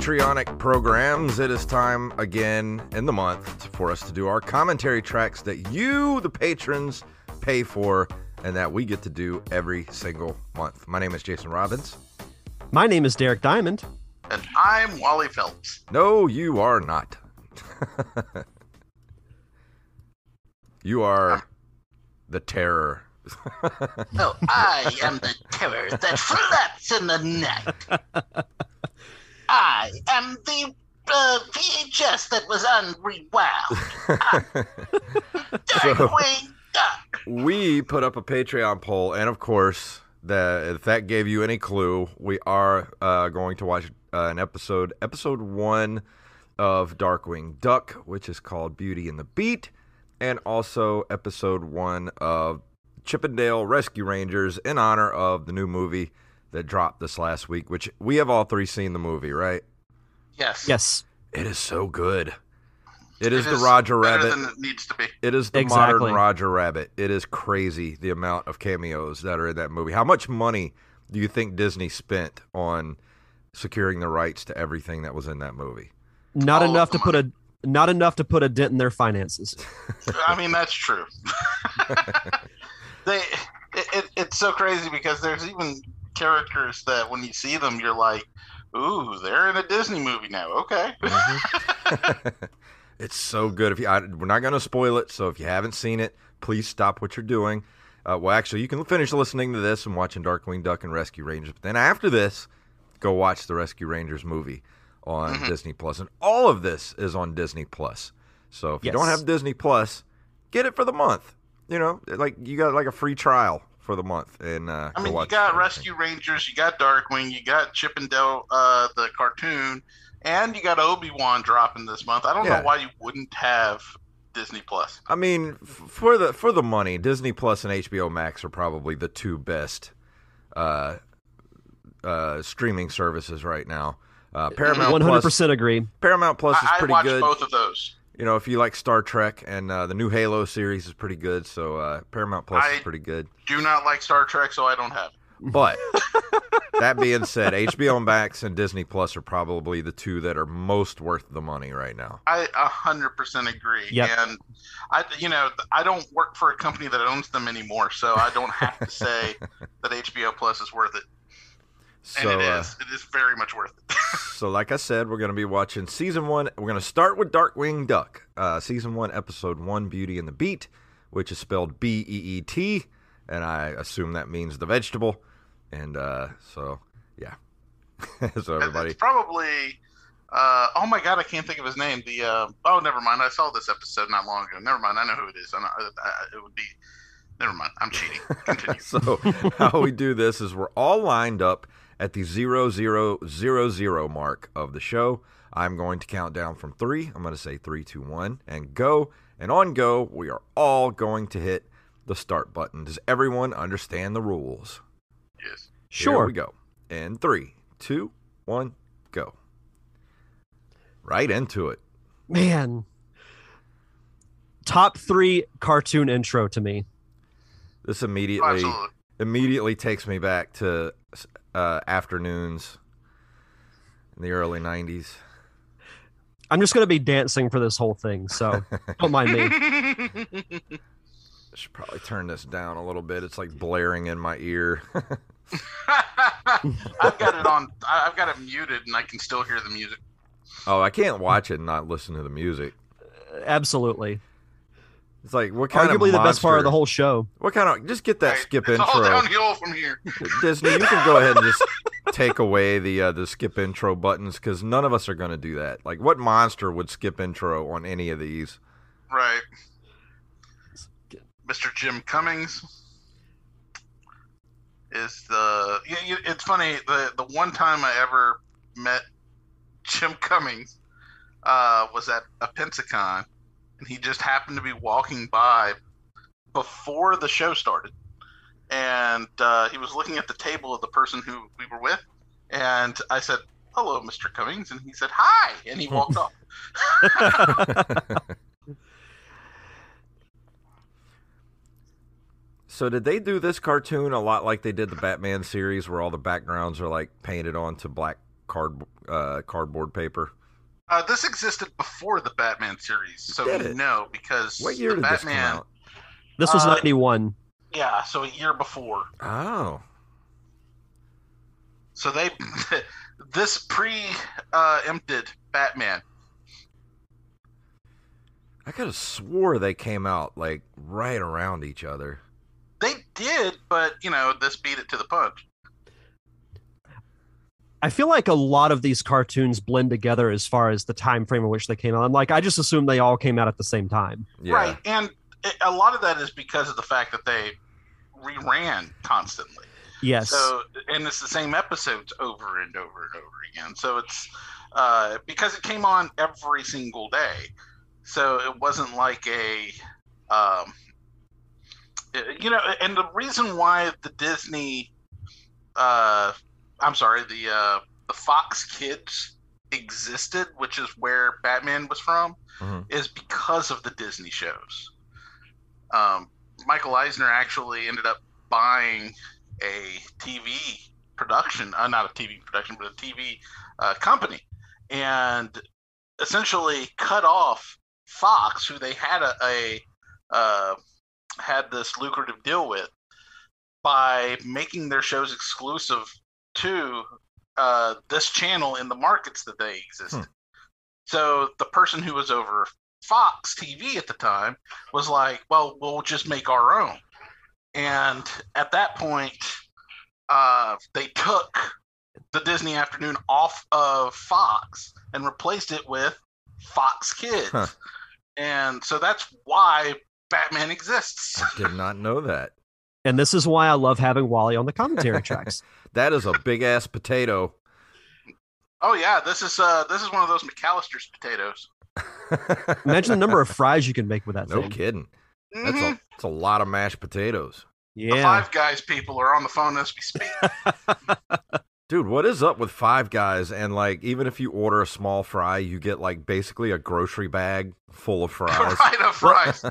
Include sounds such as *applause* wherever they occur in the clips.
Patreonic programs, it is time again in the month for us to do our commentary tracks that you, the patrons, pay for and that we get to do every single month. My name is Jason Robbins. My name is Derek Diamond. And I'm Wally Phelps. No, you are not. *laughs* you are the terror. no, I am the terror that flaps in the night. *laughs* I am the uh, VHS that was unrewound. *laughs* Darkwing Duck. We put up a Patreon poll, and of course, the, if that gave you any clue, we are uh, going to watch uh, an episode, episode one of Darkwing Duck, which is called Beauty and the Beet, and also episode one of Chip 'n Dale Rescue Rangers in honor of the new movie that dropped this last week, which we have all three seen the movie, right? Yes. Yes. It is so good. It is It the Roger Rabbit. than it needs to be. It is the Exactly. modern Roger Rabbit. It is crazy the amount of cameos that are in that movie. How much money do you think Disney spent on securing the rights to everything that was in that movie? Not All enough the to put a not enough to put a dent in their finances. *laughs* I mean, that's true. *laughs* they, it, it, it's so crazy because there's even characters that when you see them, you're like, "Ooh, they're in a Disney movie now." Okay. *laughs* it's so good. If you, I, we're not going to spoil it, so if you haven't seen it, please stop what you're doing. Uh, well, actually, you can finish listening to this and watching Darkwing Duck and Rescue Rangers. But then after this, go watch the Rescue Rangers movie on Mhm. Disney Plus, and all of this is on Disney Plus. So if you don't have Disney Plus, get it for the month. You know, like you got like a free trial for the month, and uh, I go mean, you got. Rescue Rangers, you got Darkwing, you got Chip 'n Dale, uh, the cartoon, and you got Obi Wan dropping this month. I don't Yeah. know why you wouldn't have Disney Plus. I mean, f- for the for the money, Disney Plus and HBO Max are probably the two best uh, uh, streaming services right now. Uh, Paramount One hundred Plus, percent agree. Paramount Plus is I, I pretty watched good. both of those. You know, if you like Star Trek and uh, the new Halo series is pretty good, so uh, Paramount Plus is pretty good. Do not like Star Trek, so I don't have. it. But *laughs* that being said, HBO Max and Disney Plus are probably the two that are most worth the money right now. I a hundred percent agree. Yep. And I, you know, I don't work for a company that owns them anymore, so I don't have to say *laughs* that HBO Plus is worth it. And So it uh, is. It is very much worth it. *laughs* So, like I said, we're going to be watching season one. We're going to start with Darkwing Duck, uh, season one, episode one, Beauty and the Beet, which is spelled B E E T, and I assume that means the vegetable. And uh, so, yeah. *laughs* so, everybody, It's probably. Uh, oh my god, I can't think of his name. The uh, oh, never mind. I saw this episode not long ago. Never mind. I know who it is. I know, I, it would be. Never mind. I'm cheating. *laughs* Continue. so how we do this is we're all lined up at the zero zero zero zero mark of the show. I'm going to count down from three. I'm going to say three, two, one, and go. And on go, we are all going to hit the start button. Does everyone understand the rules? yes. Here Sure. we go. In three, two, one, go. Right into it. Man. Top three cartoon intro to me. This immediately Absolutely. immediately takes me back to uh, afternoons in the early '90s. I'm just gonna be dancing for this whole thing, so *laughs* don't mind me. I should probably turn this down a little bit. It's like blaring in my ear. *laughs* I've got it on. I- I've got it muted, and I can still hear the music. oh, I can't watch it and not listen to the music. Absolutely. It's like what kind Arguably of the best part of the whole show. What kind of? Just get that Hey, skip it's all intro. downhill from here. *laughs* Disney, you can go ahead and just take away the uh, the skip intro buttons because none of us are going to do that. Like, what monster would skip intro on any of these? Right. Mr. Jim Cummings is the. y- y- It's funny. The the one time I ever met Jim Cummings uh, was at a Pensacon, he just happened to be walking by before the show started, and uh, he was looking at the table of the person who we were with, and I said, "Hello, Mr. Cummings," and he said, "Hi," and he walked off. *laughs* So did they do this cartoon a lot like they did the Batman series, where all the backgrounds are like painted onto black card uh, cardboard paper. Uh, this existed before the Batman series, so Did we it? know because What year the did this come Batman. out? This was Uh, 91. Yeah, so a year before. Oh, So they *laughs* this pre uh, empted Batman. I could have swore they came out like right around each other. They did, but you know this beat it to the punch. I feel like a lot of these cartoons blend together as far as the time frame in which they came out. I'm like, I just assume they all came out at the same time. Yeah. Right, and it, a lot of that is because of the fact that they reran constantly. Yes. So, and it's the same episodes over and over and over again. So it's uh, because it came on every single day. So it wasn't like a, um, it- you know, and the reason why the Disney, uh, I'm sorry, the uh, the Fox Kids existed, which is where Batman was from, Mhm. is because of the Disney shows. Um, Michael Eisner actually ended up buying a TV production, uh, not a TV production, but a TV uh, company, and essentially cut off Fox, who they had a, a uh, had this lucrative deal with, by making their shows exclusive to uh, this channel in the markets that they exist. Hmm. So the person who was over Fox TV at the time was like, "Well, we'll just make our own." And at that point, uh, they took the Disney Afternoon off of Fox and replaced it with Fox Kids. Huh. And so that's why Batman exists. I did not know that. and this is why I love having Wally on the commentary tracks. *laughs* That is a big ass potato. Oh yeah, this is uh this is one of those McAllister's potatoes. *laughs* Imagine the number of fries you can make with that no thing. kidding. That's Mhm. a that's a lot of mashed potatoes. The Yeah. Five Guys people are on the phone as we speak. *laughs* Dude, what is up with Five Guys? And like, even if you order a small fry, you get like basically a grocery bag full of fries. *laughs* right of fries.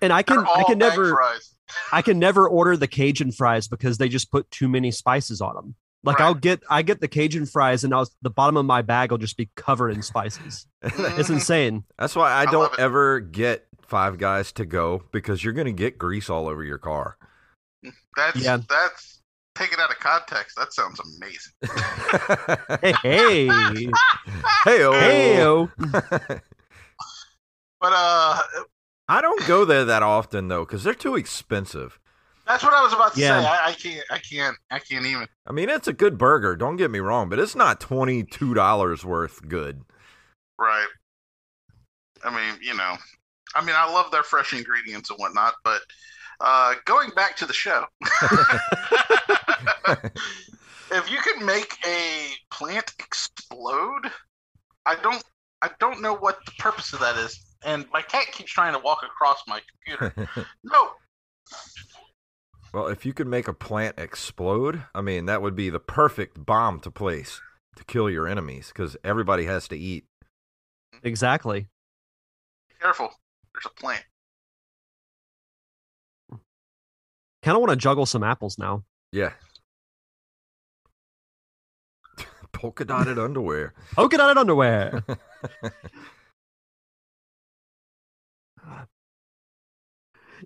And I can I can never fries. I can never order the Cajun fries because they just put too many spices on them. Like Right. I'll get I get the Cajun fries and I'll the bottom of my bag will just be covered in spices. *laughs* It's Mhm. insane. That's why I I don't love it. ever get Five Guys to go because you're gonna get grease all over your car. That's Yeah. that's taken out of context. That sounds amazing. *laughs* Hey hey *laughs* Hey, hey But uh I don't go there that often though because they're too expensive. that's what I was about to Yeah. say. I, I can't I can't I can't even. I mean, it's a good burger. Don't get me wrong, but it's not twenty two dollars worth good. Right. I mean, you know, I mean, I love their fresh ingredients and whatnot, but uh, going back to the show, *laughs* if you can make a plant explode, I don't, I don't know what the purpose of that is. And my cat keeps trying to walk across my computer. *laughs* No, well, if you could make a plant explode, I mean, that would be the perfect bomb to place to kill your enemies because everybody has to eat. Exactly. careful. There's a plant. Kind of want to juggle some apples now. Yeah. *laughs* Polka dotted *laughs* underwear. Polka dotted underwear.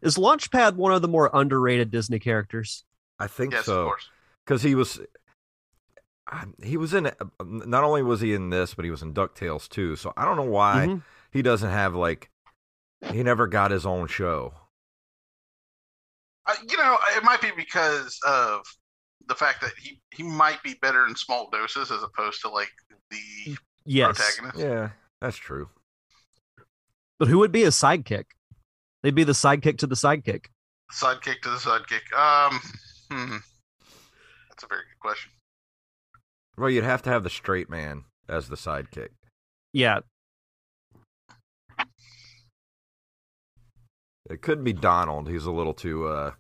Is Launchpad one of the more underrated Disney characters? I think Yes, so because he was uh, he was in not only was he in this, but he was in Ducktales too. So I don't know why Mhm. he doesn't have like he never got his own show. Uh, you know, it might be because of the fact that he he might be better in small doses as opposed to like the Yes. protagonist. Yeah, that's true. But who would be his sidekick? They'd be the sidekick to the sidekick. Sidekick to the sidekick. Um, hmm. that's a very good question. Well, you'd have to have the straight man as the sidekick. Yeah. It couldn't be Donald. He's a little too uh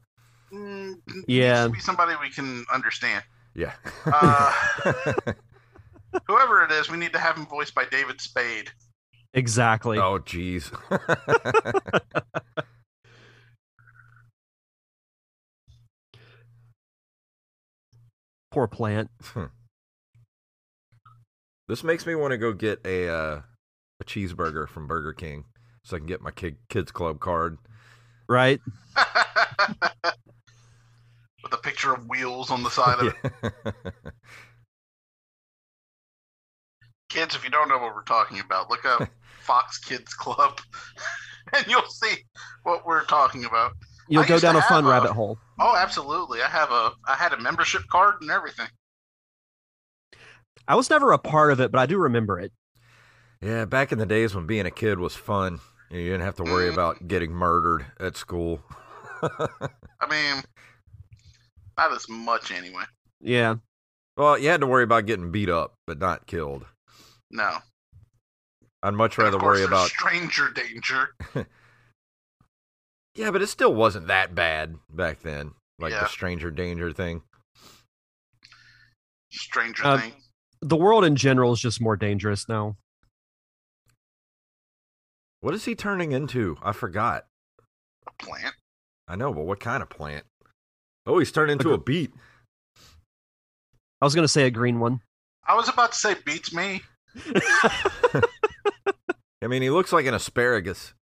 Mm, Yeah. be somebody we can understand. yeah. Uh, *laughs* Whoever it is, we need to have him voiced by David Spade. Exactly. oh jeez. *laughs* Poor plant. This makes me want to go get a uh, a cheeseburger from Burger King so I can get my kid, kids club card. Right? *laughs* With a picture of wheels on the side of it. *laughs* Kids, if you don't know what we're talking about, look up *laughs* Fox Kids Club *laughs* and you'll see what we're talking about. You'll I go down a fun a- rabbit hole. Oh, absolutely. I have a I had a membership card and everything. I was never a part of it, but I do remember it. yeah, back in the days when being a kid was fun, you didn't have to worry Mm. about getting murdered at school. I mean, not as much anyway. Yeah. well, you had to worry about getting beat up, but not killed. No. I'd much rather course, worry about. stranger danger. *laughs* Yeah, but it still wasn't that bad back then. Like Yeah. the stranger danger thing. Stranger Uh, thing. The world in general is just more dangerous now. What is he turning into? I forgot. A plant. I know, but what kind of plant? Oh, he's turned into a beet. I was going to say a green one. I was about to say beats me. *laughs* I mean, he looks like an asparagus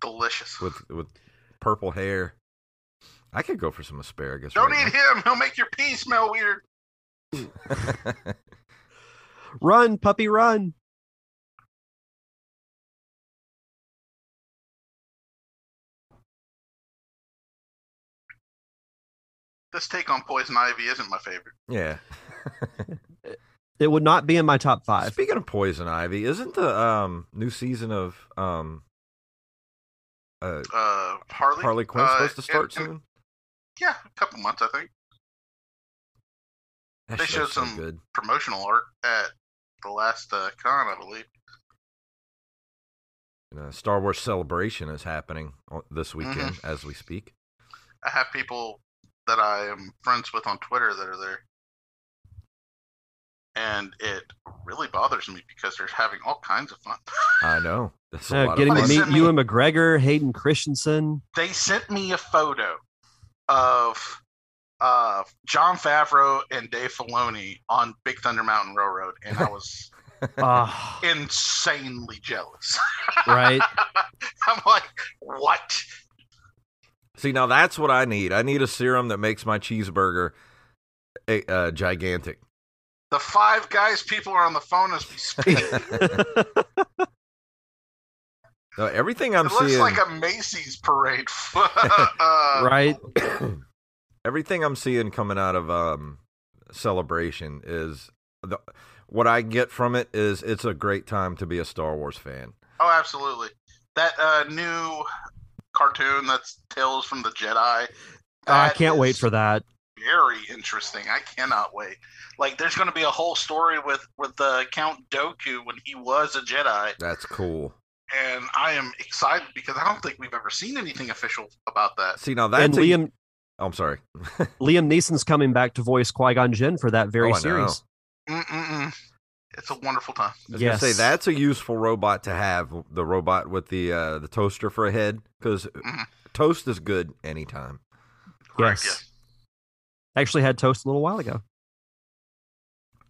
Delicious. with with purple hair. I could go for some asparagus. Don't right eat him. He'll make your pee smell weird. *laughs* run, puppy, run. This take on poison ivy isn't my favorite. yeah. *laughs* It would not be in my top five. Speaking of poison ivy, isn't the um new season of um uh Uh, Harley. Harley Quinn uh, supposed to start in- in- soon? Yeah, a couple months I think. That they showed some- good. Promotional art at the last uh, con, I believe. Uh, Star Wars Celebration is happening this weekend Mm-hmm. as we speak. I have people that I am friends with on Twitter that are there. And it really bothers me because they're having all kinds of fun. *laughs* I know. That's a Uh, lot getting of to fun. They meet sent me- Ewan McGregor, Hayden Christensen. they sent me a photo of uh, Jon Favreau and Dave Filoni on Big Thunder Mountain Railroad, and I was *laughs* Ah, insanely jealous. *laughs* right? I'm like, what? See, now that's what I need. I need a serum that makes my cheeseburger uh, gigantic. The five guys people are on the phone as we speak. *laughs* No, everything I'm it looks seeing, like a Macy's parade. *laughs* Uh, right? *coughs* everything I'm seeing coming out of um, celebration is the, what I get from it is it's a great time to be a Star Wars fan. Oh, absolutely. That uh, new cartoon that's Tales from the Jedi. I can't wait for that. Very interesting. I cannot wait. Like, there's going to be a whole story with with the Count Dooku when he was a Jedi, That's cool. and I am excited because I don't think we've ever seen anything official about that. See, now that's and a- Liam oh, I'm sorry. *laughs* Liam Neeson's coming back to voice Qui Gon Jinn for that very Oh, series. Mm-mm-mm. It's a wonderful time. I was Yes. gonna say that's a useful robot to have. The robot with the uh, the toaster for a head, because Mhm. toast is good anytime. Correct, Yes. Actually, had toast a little while ago.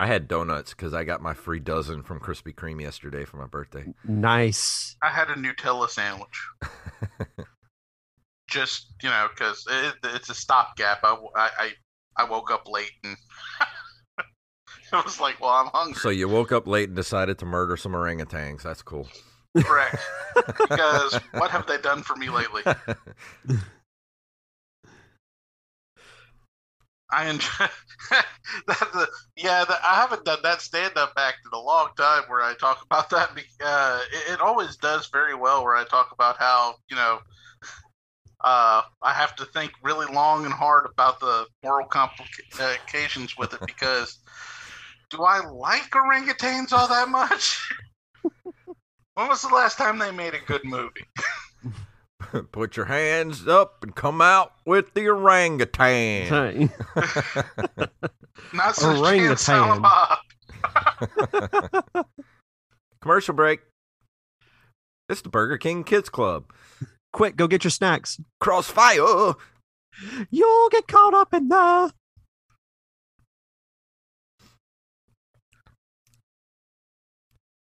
I had donuts because I got my free dozen from Krispy Kreme yesterday for my birthday. Nice. I had a Nutella sandwich. *laughs* Just you know, because it, it's a stopgap. I, I I I woke up late and *laughs* it was like, well, I'm hungry. So you woke up late and decided to murder some orangutans. That's cool. Correct. *laughs* because what have they done for me lately? I enjoy *laughs* that. The, yeah, the, I haven't done that stand-up act in a long time where I talk about that. Uh, it, it always does very well where I talk about how you know uh, I have to think really long and hard about the moral complications with it because do I like orangutans all that much? *laughs* when was the last time they made a good movie? *laughs* *laughs* Put your hands up and come out with the orangutan. *laughs* Not since Orangutan. Chance *laughs* Silent Commercial break. It's the Burger King Kids Club. Quick, go get your snacks. Crossfire. You'll get caught up in the.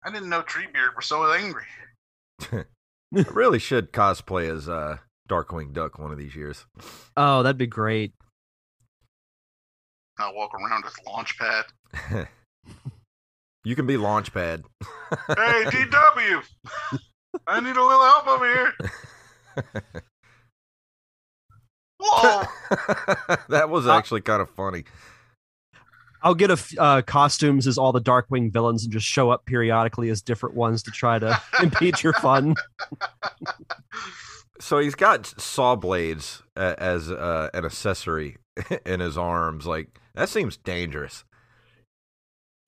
I didn't know Treebeard was so angry. *laughs* I really should cosplay as uh, Darkwing Duck one of these years. Oh, that'd be great. I walk around as Launchpad. *laughs* you can be Launchpad. *laughs* hey, DW! I need a little help over here. Whoa! that was actually kind of funny. I'll get a f- uh, costumes as all the Darkwing villains and just show up periodically as different ones to try to *laughs* impede your fun. So he's got saw blades uh, as uh, an accessory *laughs* in his arms. Like that seems dangerous.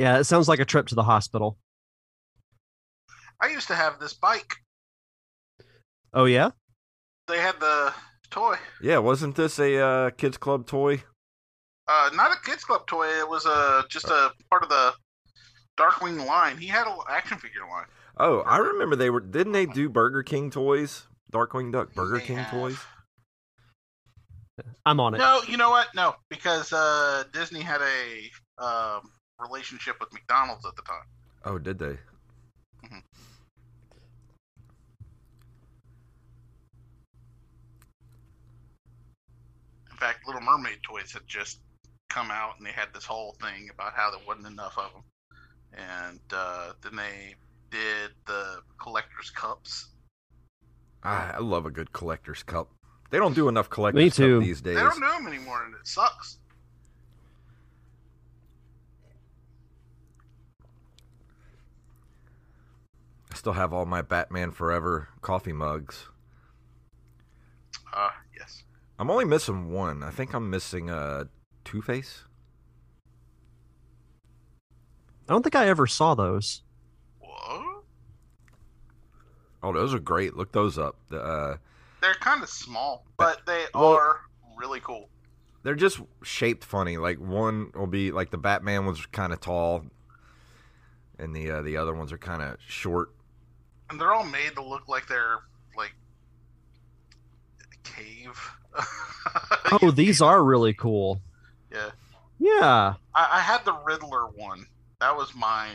Yeah, it sounds like a trip to the hospital. I used to have this bike. Oh yeah, They had the toy. Yeah, wasn't this a uh, kids club toy? Uh, not a kids club toy. It was a just a part of the Darkwing line. He had an action figure line. Oh, I remember they were. Didn't they do Burger King toys? Darkwing Duck Burger They King have. toys. I'm on it. No, you know what? No, because uh, Disney had a um, relationship with McDonald's at the time. Oh, did they? Mhm. In fact, Little Mermaid toys had just come out, and they had this whole thing about how there wasn't enough of them. And uh, then they did the collector's cups. Ah, I love a good collector's cup. They don't do enough collector's Me cup these days. They don't do them anymore, and it sucks. I still have all my Batman Forever coffee mugs. Uh, yes. I'm only missing one. I think I'm missing uh, Two Face. I don't think I ever saw those. What? Oh, those are great. Look those up. The, uh, They're kind of small, but they *laughs* Well- are really cool. they're just shaped funny. Like one will be like the Batman was kind of tall, and the uh, the other ones are kind of short. And they're all made to look like they're like cave. *laughs* Oh, these are really cool. Yeah. Yeah. I, I had the Riddler one. That was my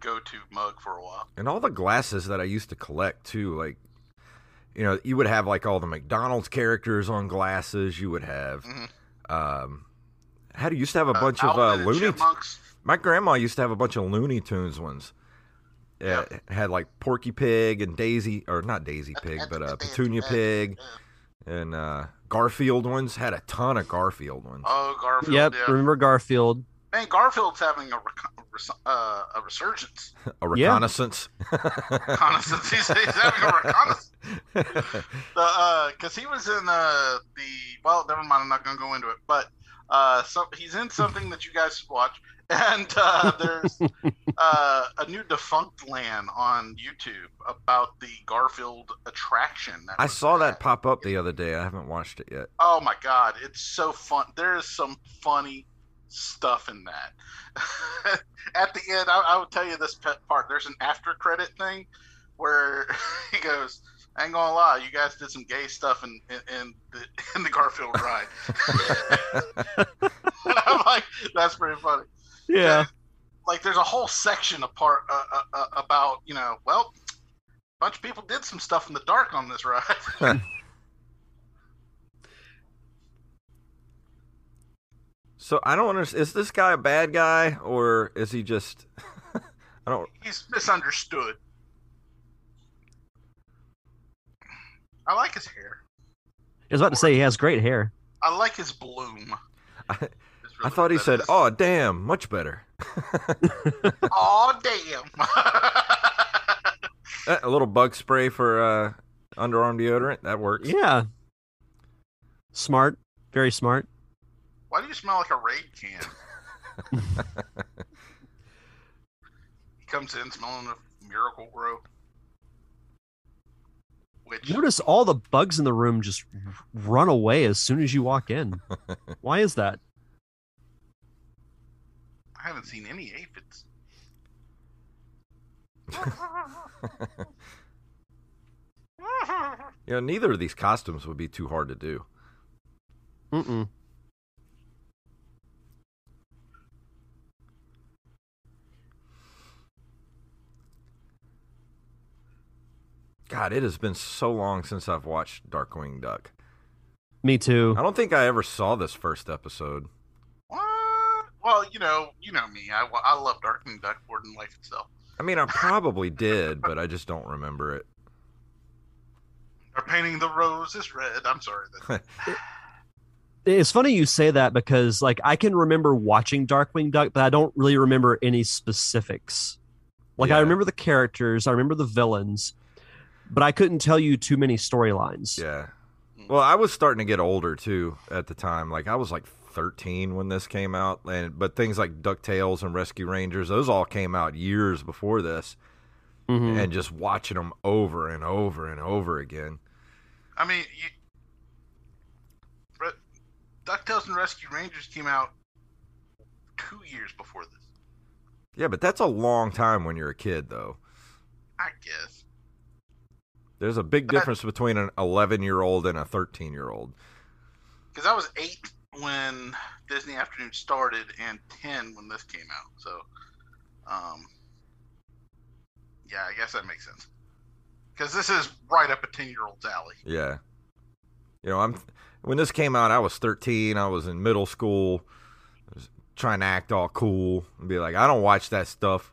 go-to mug for a while. and all the glasses that I used to collect too. Like, you know, you would have like all the McDonald's characters on glasses. You would have, Mhm. um, how do you used to have a bunch Uh, of uh, Looney? Chipmunks. My grandma used to have a bunch of Looney Tunes ones. Yeah, Yeah. it had like Porky Pig and Daisy, or not Daisy Pig, but uh, Petunia Pig and uh, Garfield ones. Had a ton of Garfield ones. Oh, Garfield. Yep. Yeah. Remember Garfield? Man, Garfield's having a, rec- uh, a resurgence. *laughs* A yeah. reconnaissance. Reconnaissance. he's, he's having a reconnaissance. *laughs* The because he was in uh, the well, never mind. I'm not going to go into it, but uh, so he's in something that you guys should watch, *laughs* and uh, there's *laughs* uh, a new Defunctland on YouTube about the Garfield attraction. That I saw that at. pop up the other day. I haven't watched it yet. Oh my god, it's so fun. There is some funny stuff in that. *laughs* At the end, I, I will tell you this pet part. There's an after credit thing where he goes, "I ain't gonna lie, you guys did some gay stuff in in, in the in the Garfield ride." I'm like, that's pretty funny. Yeah. Like, there's a whole section apart uh, uh, uh, about you know, well, a bunch of people did some stuff in the dark on this ride. *laughs* So I don't understand. Is this guy a bad guy or is he just? *laughs* I don't. He's misunderstood. I like his hair. I was about to say he has great hair. I like his bloom. I, It's *laughs* I thought he said, "Oh, damn, much better." *laughs* oh damn." *laughs* A little bug spray for uh, underarm deodorant that works. Yeah. Smart. Very smart. Why do you smell like a raid can? *laughs* he comes in smelling of Miracle-Gro. Which Notice all the bugs in the room just run away as soon as you walk in. Why is that? I haven't seen any aphids. *laughs* You know, neither of these costumes would be too hard to do. Mm-mm. God, it has been so long since I've watched Darkwing Duck. Me too. I don't think I ever saw this first episode. What? Well, you know, you know me. I, I love Darkwing Duck more than life itself. I mean, I probably did, but I just don't remember it. They're painting the rose roses red. I'm sorry. That, *laughs* It's funny you say that because like I can remember watching Darkwing Duck, but I don't really remember any specifics. Like I remember the characters, I remember the villains, but I couldn't tell you too many storylines. Yeah. Well, I was starting to get older too at the time. Like I was like 13 when this came out, and but things like DuckTales and Rescue Rangers, those all came out years before this, Mhm. and just watching them over and over and over again. I mean, you, Re- DuckTales and Rescue Rangers came out two years before this. Yeah, but that's a long time when you're a kid, though. I guess. There's a big But I- difference between an 11 year old and a 13 year old. Because I was eight when Disney Afternoon started and 10 when this came out. So, um, yeah, I guess that makes sense. Because this is right up a 10 year old's alley. Yeah. You know, I'm when this came out, I was 13. I was in middle school. I was trying to act all cool and be like, I don't watch that stuff.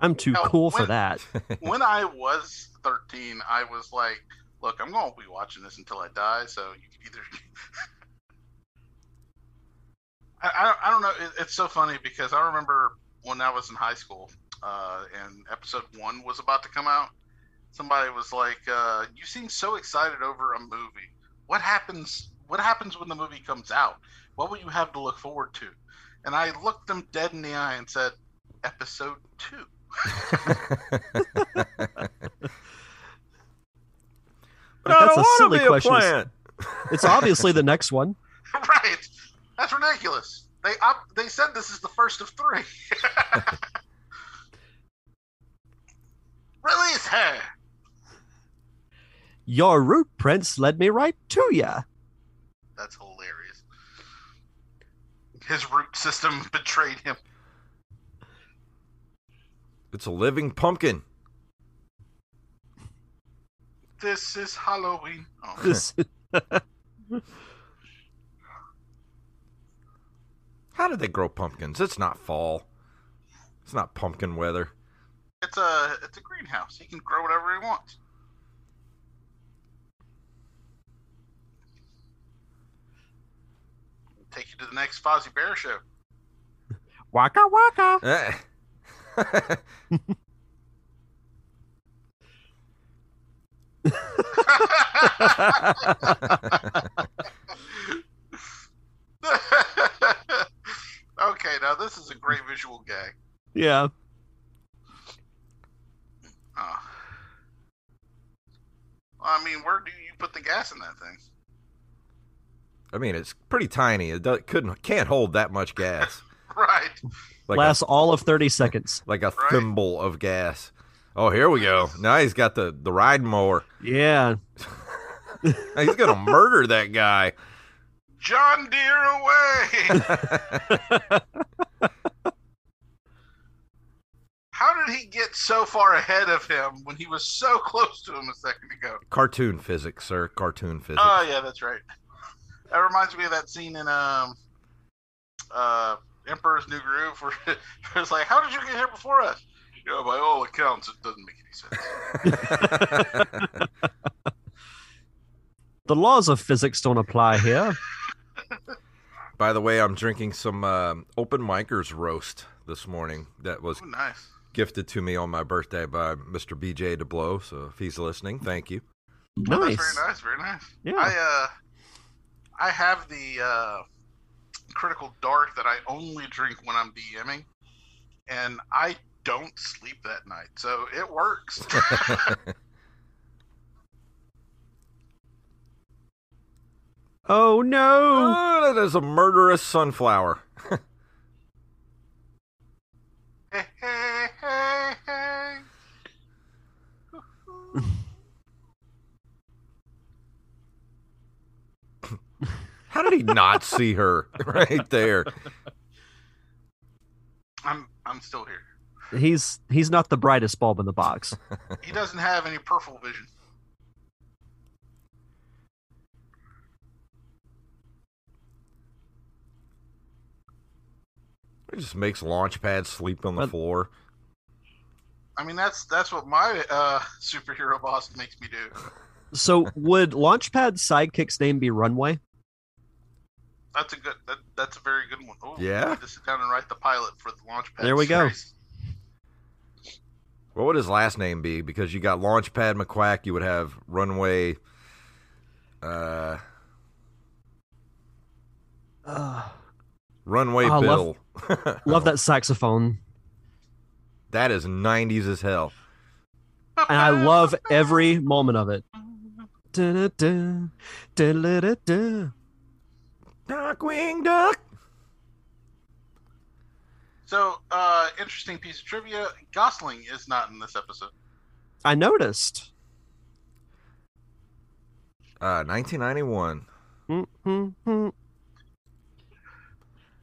I'm too Now, cool for that. *laughs* when I was 13, I was like, look, I'm going to be watching this until I die, so you can either. *laughs* I, I, don't- I don't know. It, it's so funny because I remember when I was in high school uh, and episode one was about to come out, somebody was like, uh, "You seem so excited over a movie. What happens? What happens when the movie comes out? What will you have to look forward to?" And I looked them dead in the eye and said, "Episode two. *laughs* *laughs* But I That's don't a silly to be a question. plant. *laughs* It's obviously the next one. *laughs* right. That's ridiculous. They op- they said this is the first of three. *laughs* Release her. Your root prints led me right to ya. That's hilarious. His root system betrayed him. It's a living pumpkin. This is Halloween. Oh, *laughs* This How do they grow pumpkins? It's not fall. It's not pumpkin weather. it's a it's a greenhouse. He can grow whatever he wants. Take you to the next Fozzie Bear show. waka waka. *laughs* *laughs* *laughs* okay, now this is a great visual gag. Yeah. Oh. I mean, where do you put the gas in that thing? I mean, it's pretty tiny. It do- couldn't can't hold that much gas. *laughs* Right. Like Lasts all of 30 seconds. like a Right. thimble of gas. Oh, here we go. Now he's got the the ride mower. Yeah. *laughs* He's gonna murder that guy. John Deere away! *laughs* How did he get so far ahead of him when he was so close to him a second ago? Cartoon physics, sir. Cartoon physics. Oh yeah, that's right. That reminds me of that scene in um uh Emperor's New Groove where *laughs* it's like, How did you get here before us? You know, by all accounts it doesn't make any sense. *laughs* The laws of physics don't apply here. *laughs* By the way, I'm drinking some um, Open Micers roast this morning. That was Ooh, nice. gifted to me on my birthday by Mr. BJ DeBlow. So if he's listening, thank you. Oh, Nice. that's very nice, very nice. Yeah. I uh I have the uh critical dark that I only drink when I'm DMing and I don't sleep that night. So it works. *laughs* *laughs* Oh no. oh, that is a murderous sunflower. hey, hey, hey, hey. How did he not see her *laughs* right there? I'm I'm still here. He's he's not the brightest bulb in the box. *laughs* He doesn't have any peripheral vision. It just makes Launchpad sleep on the But- floor. I mean, that's that's what my uh, *laughs* superhero boss makes me do. *laughs* So would Launchpad's sidekick's name be Runway? That's a good. That, that's a very good one. Oh, Yeah? I need to sit down and write the pilot for the Launchpad. There we go. What would his last name be? Because you got Launchpad McQuack, you would have Runway. Uh, Uh, Runway Oh, Bill. love- *laughs* love that saxophone, that is '90s as hell. and I love every moment of it. Da-da-da, da-da-da-da. Darkwing Duck. So, uh, interesting piece of trivia: Gosalyn is not in this episode. I noticed. Uh, 1991. Mm-hmm.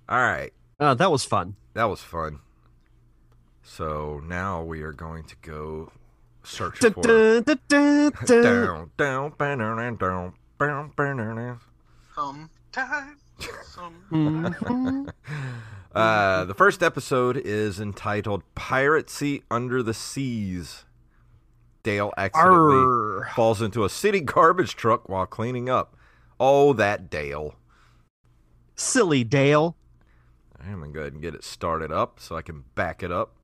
All right, Uh, that was fun. that was fun. So now we are going to go search for dun, dun, dun, *laughs* dun. down, down, down, down, down, down, down. Sometime, *laughs* some. Mhm. Uh, the first episode is entitled "Piracy Under the Seas." Dale accidentally Arr. falls into a city garbage truck while cleaning up. Oh, that Dale! Silly Dale. I'm gonna go ahead and get it started up so I can back it up.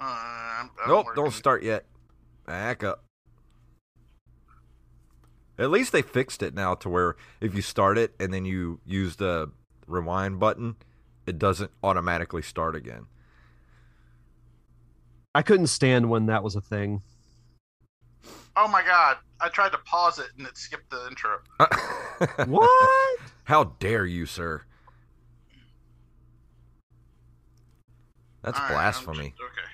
Uh, I'm, I'm Nope, working. don't start yet. Back up. At least they fixed it now to where if you start it and then you use the rewind button, it doesn't automatically start again. I couldn't stand when that was a thing. Oh my god! I tried to pause it and it skipped the intro. *laughs* What? How dare you, sir? That's All right, I'm blasphemy. just- okay.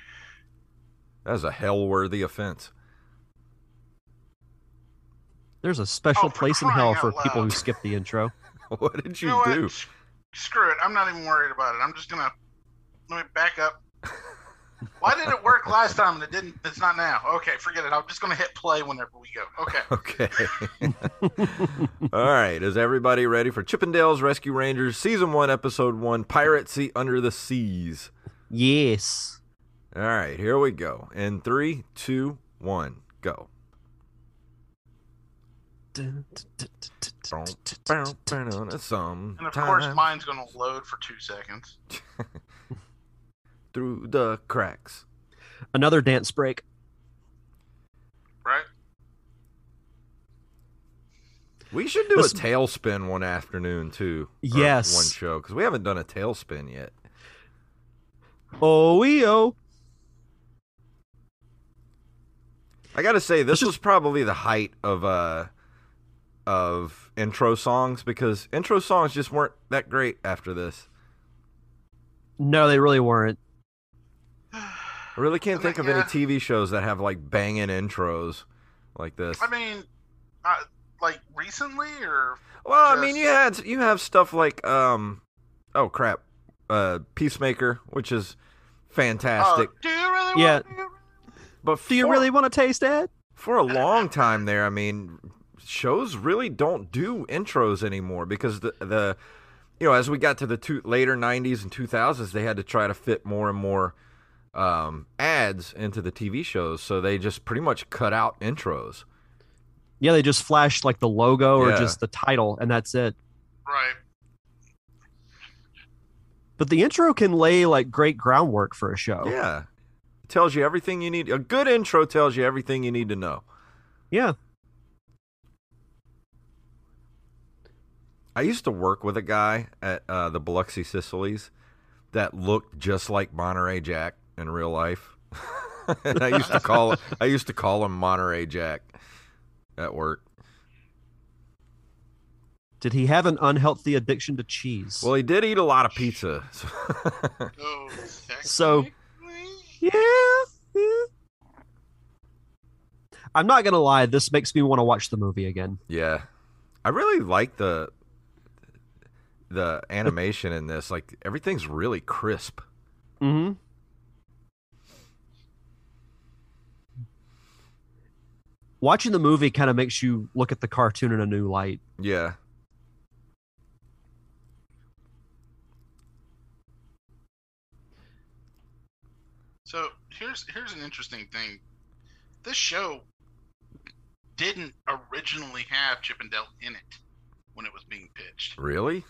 That is a hell-worthy offense. There's a special Oh, place in hell out for people who skip the intro. *laughs* what did you, You know do? S- Screw it. I'm not even worried about it. I'm just gonna let me back up. Why did it work last time and it didn't? It's not now. Okay, forget it. I'm just gonna hit play whenever we go. Okay. Okay. *laughs* All right. Is everybody ready for Chip 'n Dale's Rescue Rangers Season 1, Episode 1 Piracy Under the Seas? yes. All right. Here we go. In three, two, one, go. Sometime And of course, mine's gonna load for two seconds. *laughs* through the cracks. Another dance break. Right? We should do Let's- a TaleSpin one afternoon too. Yes. one show because we haven't done a TaleSpin yet. Oh, oh. I gotta say, this was probably the height of uh of intro songs because intro songs just weren't that great after this. No, they really weren't. I really can't I think of mean, any. TV shows that have like banging intros like this. I mean, uh, like recently or well, I mean, you had you have stuff like um, oh crap, uh, Peacemaker, which is fantastic. Oh, do you really? Yeah. Want, do you- but Do you really want to taste it? for a long time there, I mean, shows really don't do intros anymore because the the you know as we got to the two, later '90s and 2000s, they had to try to fit more and more um, ads into the TV shows, so they just pretty much cut out intros. Yeah, they just flashed like the logo or Yeah. just the title, and that's it. right. But the intro can lay like great groundwork for a show. Yeah, it tells you everything you need. A good intro tells you everything you need to know. Yeah. I used to work with a guy at uh, the Biloxi Sicilies that looked just like Monterey Jack in real life. and *laughs* I used to call I used to call him Monterey Jack at work. Did he have an unhealthy addiction to cheese? Well, he did eat a lot of pizza. so- Oh, So- yeah, yeah. I'm not gonna lie. This makes me want to watch the movie again. yeah, I really like the the animation in this, like everything's really crisp. Mm-hmm. Watching the movie kind of makes you look at the cartoon in a new light. Yeah. So here's here's an interesting thing. This show didn't originally have Chip 'n Dale in it when it was being pitched. Really?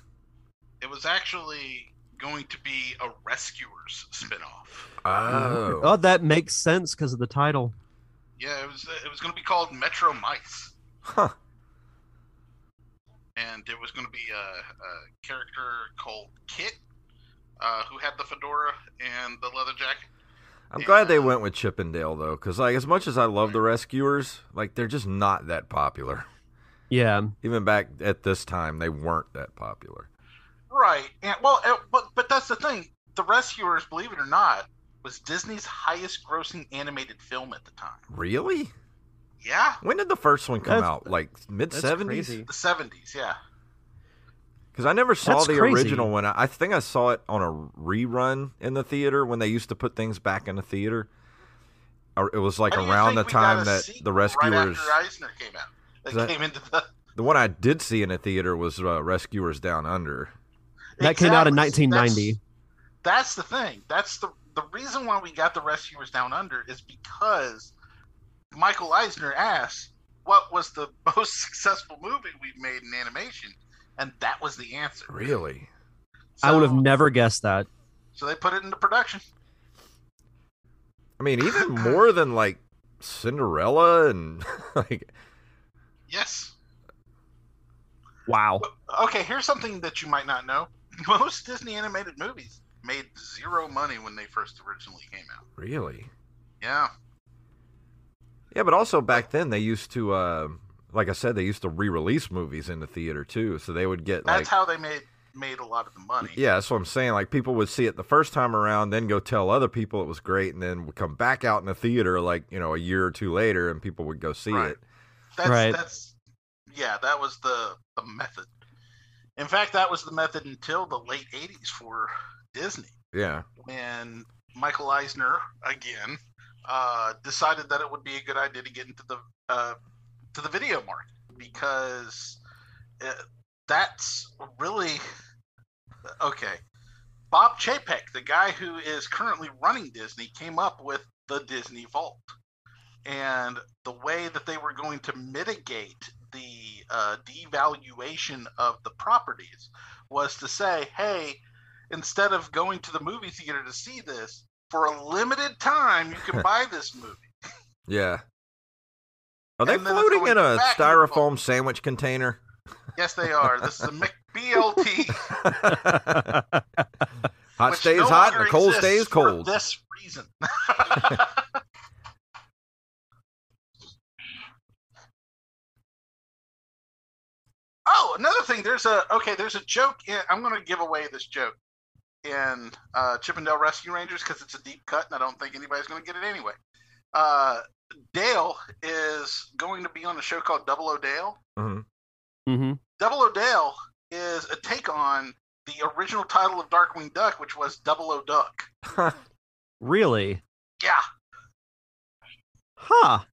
It was actually going to be a Rescuers spinoff. Oh. Oh, that makes sense because of the title. Yeah, it was it was going to be called Metro Mice, Huh. and it was going to be a, a character called Kit, uh, who had the fedora and the leather jacket. I'm glad they went with Chip and Dale though, because like as much as I love the Rescuers, like they're just not that popular. Yeah. Even back at this time, they weren't that popular. Right, and well, uh, but but that's the thing. The Rescuers, believe it or not, was Disney's highest-grossing animated film at the time. Really? Yeah, When did the first one come That's- out? Like mid seventies? the '70s. Yeah. Because I never saw That's the crazy. original one. I I think I saw it on a rerun in the theater when they used to put things back in the theater. It was like Why do you around the think we got time that sequel the right Rescuers. after Eisner came out. That, Is that- came into the. The one I did see in a theater was uh, Rescuers Down Under. That came out in 1990. That's, that's the thing. That's the the reason why we got the Rescuers Down Under is because Michael Eisner asked, "What was the *laughs* most successful movie we've made in animation?" And that was the answer. Really? I would have never guessed that. So they put it into production. I mean, even *laughs* more than like Cinderella and *laughs* like. Yes. Wow. Okay, here's something that you might not know. *laughs* Most Disney animated movies made zero money when they first originally came out. Really? Yeah. Yeah, but also back then they used to, uh, like I said, they used to re-release movies in the theater too. So they would get That's like, how they made made a lot of the money. yeah, that's what I'm saying. Like people would see it the first time around, then go tell other people it was great, and then would come back out in the theater like you know a year or two later, and people would go see Right. it. That's Right. that's yeah, that was the the method. In fact, that was the method until the late '80s for Disney, Yeah, when Michael Eisner again uh, decided that it would be a good idea to get into the uh, to the video market because uh, that's really okay. Bob Chapek, the guy who is currently running Disney, came up with the Disney Vault and the way that they were going to mitigate the uh, devaluation of the properties was to say, hey, instead of going to the movie theater to see this, for a limited time, you can *laughs* buy this movie. yeah. Are they And then it's floating in a back in the styrofoam sandwich container? Yes, they are. This is a McBLT. *laughs* hot stays no hot, and the cold stays for cold. this reason. *laughs* oh, another thing. There's a okay. There's a joke. In, I'm going to give away this joke in uh, Chip 'n Dale Rescue Rangers because it's a deep cut, and I don't think anybody's going to get it anyway. Uh, Dale is going to be on a show called Double O Dale. Mhm. hmm Double O Dale is a take on the original title of Darkwing Duck, which was Double O Duck. *laughs* Really? Yeah. Huh.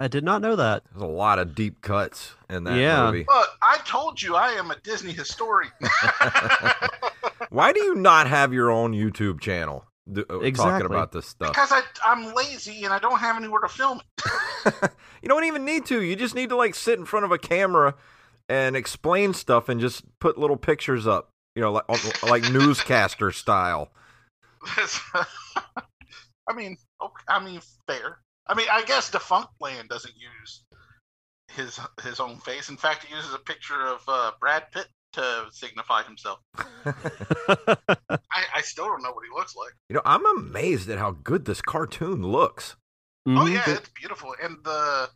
I did not know that. There's a lot of deep cuts in that Yeah. movie. Look, I told you I am a Disney historian. *laughs* *laughs* Why do you not have your own YouTube channel d- uh, talking about this stuff? because I, I'm lazy and I don't have anywhere to film it. *laughs* you don't even need to. You just need to like sit in front of a camera and explain stuff and just put little pictures up. You know, like like newscaster style. I mean, okay, I mean, fair. I mean, I guess Defunct Land doesn't use his his own face. In fact, he uses a picture of uh, Brad Pitt to signify himself. *laughs* I, I still don't know what he looks like. You know, I'm amazed at how good this cartoon looks. Oh Mhm. yeah, it's beautiful, and the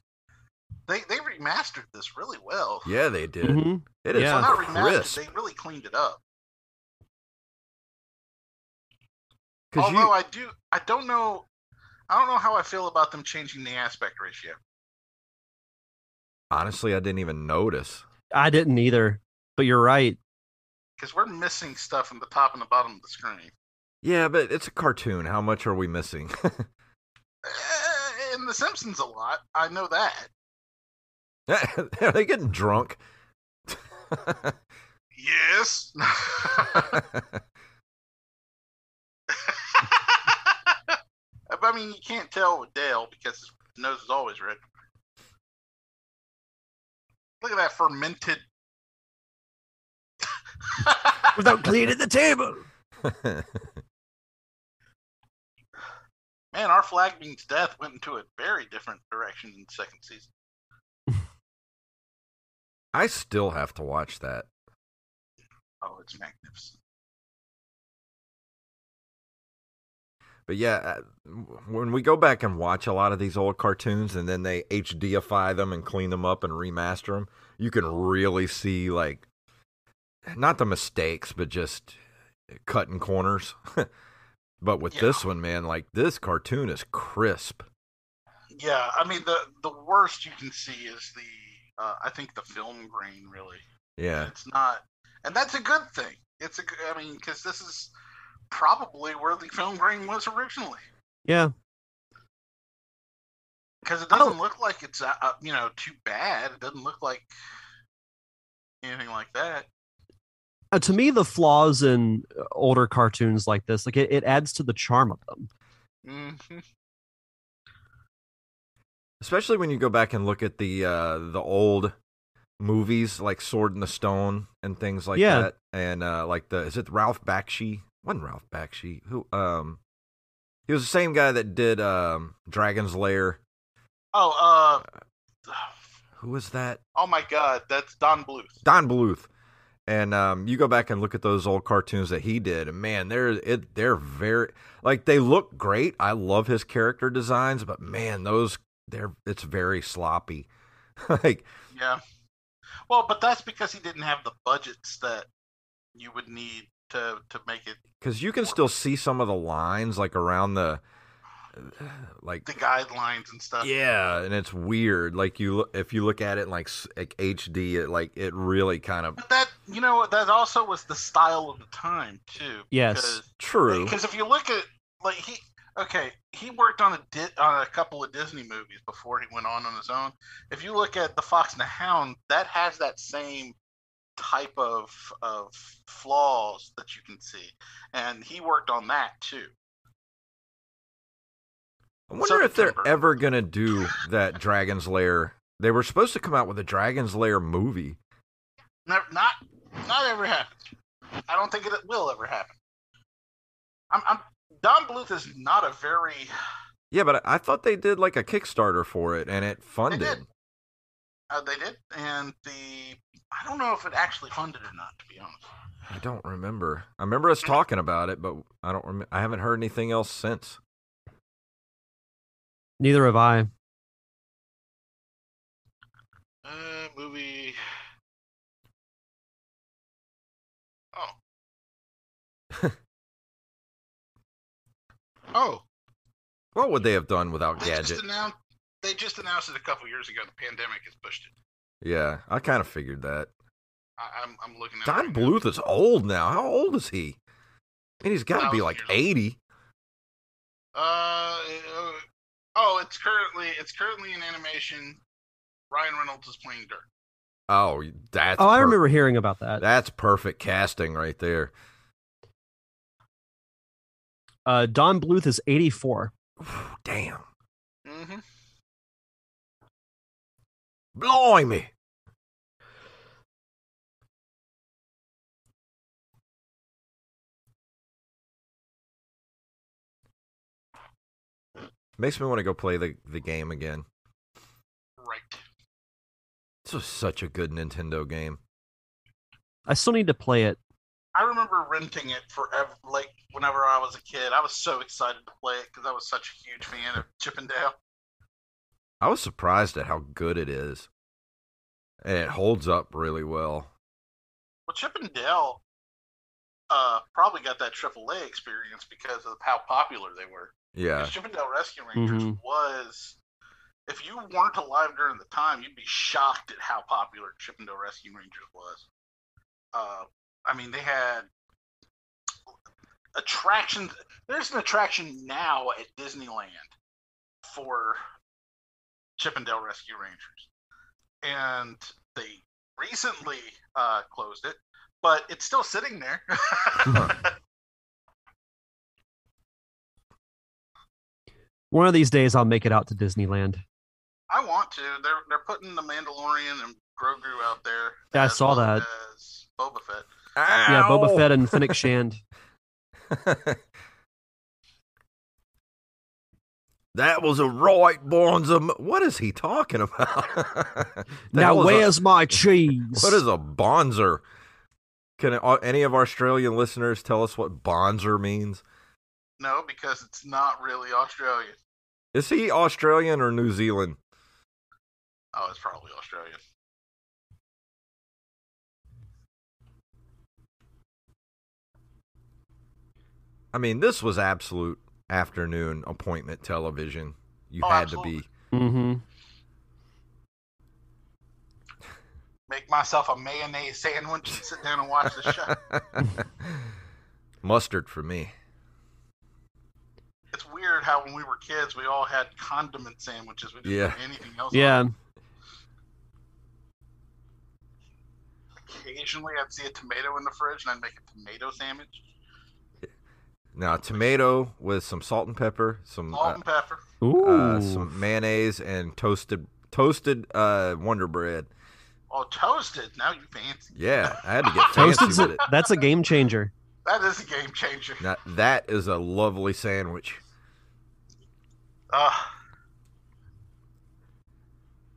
they they remastered this really well. Yeah, they did. Mhm. It is Yeah. Not remastered. crisp. They really cleaned it up. Although you, I do, I don't know, I don't know how I feel about them changing the aspect ratio. honestly, I didn't even notice. I didn't either. But you're right. because we're missing stuff in the top and the bottom of the screen. Yeah, but it's a cartoon. How much are we missing? *laughs* Eh, in The Simpsons a lot. I know that. *laughs* Are they getting drunk? *laughs* Yes. I mean, you can't tell with Dale because his nose is always red. Look at that fermented. *laughs* Without cleaning the table. *laughs* Man, our flag means death went into a very different direction in the second season. *laughs* I still have to watch that. Oh, it's magnificent. But yeah, uh, when we go back and watch a lot of these old cartoons and then they HDify them and clean them up and remaster them, you can really see like not the mistakes, but just cutting corners. *laughs* but with Yeah. this one, man, like this cartoon is crisp. Yeah, I mean the the worst you can see is the uh, I think the film grain really. Yeah. It's not, and that's a good thing. It's a good. I mean, because this is probably where the film grain was originally. Yeah. Because it Oh. doesn't look like it's uh, uh, you know too bad. It doesn't look like anything like that. Uh, to me, the flaws in older cartoons like this, like it, it adds to the charm of them. hmm Especially when you go back and look at the uh the old movies like Sword in the Stone and things like Yeah. that. And uh like the is it Ralph Bakshi? Wasn't Ralph Bakshi. Who um he was the same guy that did um Dragon's Lair. Oh, uh, Who was that? oh my God, that's Don Bluth. Don Bluth. And um, you go back and look at those old cartoons that he did, and man, they're it they're very like they look great. I love his character designs, but man, those they're it's very sloppy. *laughs* like Yeah. Well, but that's because he didn't have the budgets that you would need to to make it because you can still see some of the lines like around the uh, like the guidelines and stuff. yeah, and it's weird. Like you look if you look at it in like, like HD, it like it really kind of But that you know that also was the style of the time too. Yes. true. Because if you look at like he okay he worked on a di- on a couple of Disney movies before he went on on his own. If you look at the Fox and the Hound, that has that same type of of flaws that you can see, and he worked on that too. I wonder if they're ever gonna do that Dragon's Lair. They were supposed to come out with a Dragon's Lair movie. Never, not not ever happened. I don't think it will ever happen. I'm, I'm Don Bluth is not a very Yeah, but I I thought they did like a Kickstarter for it, and it they funded. did. Uh, they did, and the I don't know if it actually funded or not. To be honest, I don't remember. I remember us talking about it, but I don't. Rem- I haven't heard anything else since. Neither have I. uh, movie. Oh. *laughs* oh, What would they have done without they Gadget? just announced. They just announced it a couple years ago. The pandemic has pushed it. Yeah, I kind of figured that. I, I'm, I'm looking at Don right now. Bluth is old now. How old is he? And he's got to be like years eighty. Uh, uh, oh, it's currently it's currently in animation. Ryan Reynolds is playing Dirk. Oh, that's. Oh, I per- remember hearing about that. That's perfect casting right there. Uh, Don Bluth is 84. Damn, Mm-hmm. Blimey. Makes me want to go play the, the game again. Right. This was such a good Nintendo game. I still need to play it. I remember renting it forever. Like whenever I was a kid, I was so excited to play it because I was such a huge fan of Chip 'n Dale. I was surprised at how good it is. And it holds up really well. Well, Chip Chippendale uh, probably got that AAA experience because of how popular they were. Yeah. Because Chip 'n Dale Rescue Rangers Mhm. was, if you weren't alive during the time, you'd be shocked at how popular Chip 'n Dale Rescue Rangers was. Uh, I mean, they had attractions. There's an attraction now at Disneyland for Chip 'n Dale Rescue Rangers, and they recently uh, closed it, but it's still sitting there. *laughs* One of these days, I'll make it out to Disneyland. I want to. They're they're putting the Mandalorian and Grogu out there. Yeah, I saw well that. As Boba Fett. Yeah, Boba Ow! Fett and Fennec Shand. *laughs* that was a right bonza. m- What is he talking about? *laughs* Now, hell is a- where's my cheese? what is a bonzer? Can any of our Australian listeners tell us what bonzer means? No, because it's not really Australian. Is he Australian or New Zealand? Oh, it's probably Australian. I mean, this was absolute afternoon appointment television. You Oh, had absolutely. to be. Mm-hmm. *laughs* Make myself a mayonnaise sandwich and sit down and watch the show. *laughs* Mustard for me. it's weird how when we were kids we all had condiment sandwiches. We didn't Yeah. have anything else. Yeah. on. Occasionally, I'd see a tomato in the fridge and I'd make a tomato sandwich, Now, tomato with some salt and pepper, some salt uh, and pepper. Ooh. uh, some mayonnaise, and toasted toasted uh, Wonder Bread. Oh, toasted. Now you fancy. Yeah, I had to get fancy Toasted's with a, that's a game changer. That is a game changer. Now, that is a lovely sandwich. Uh,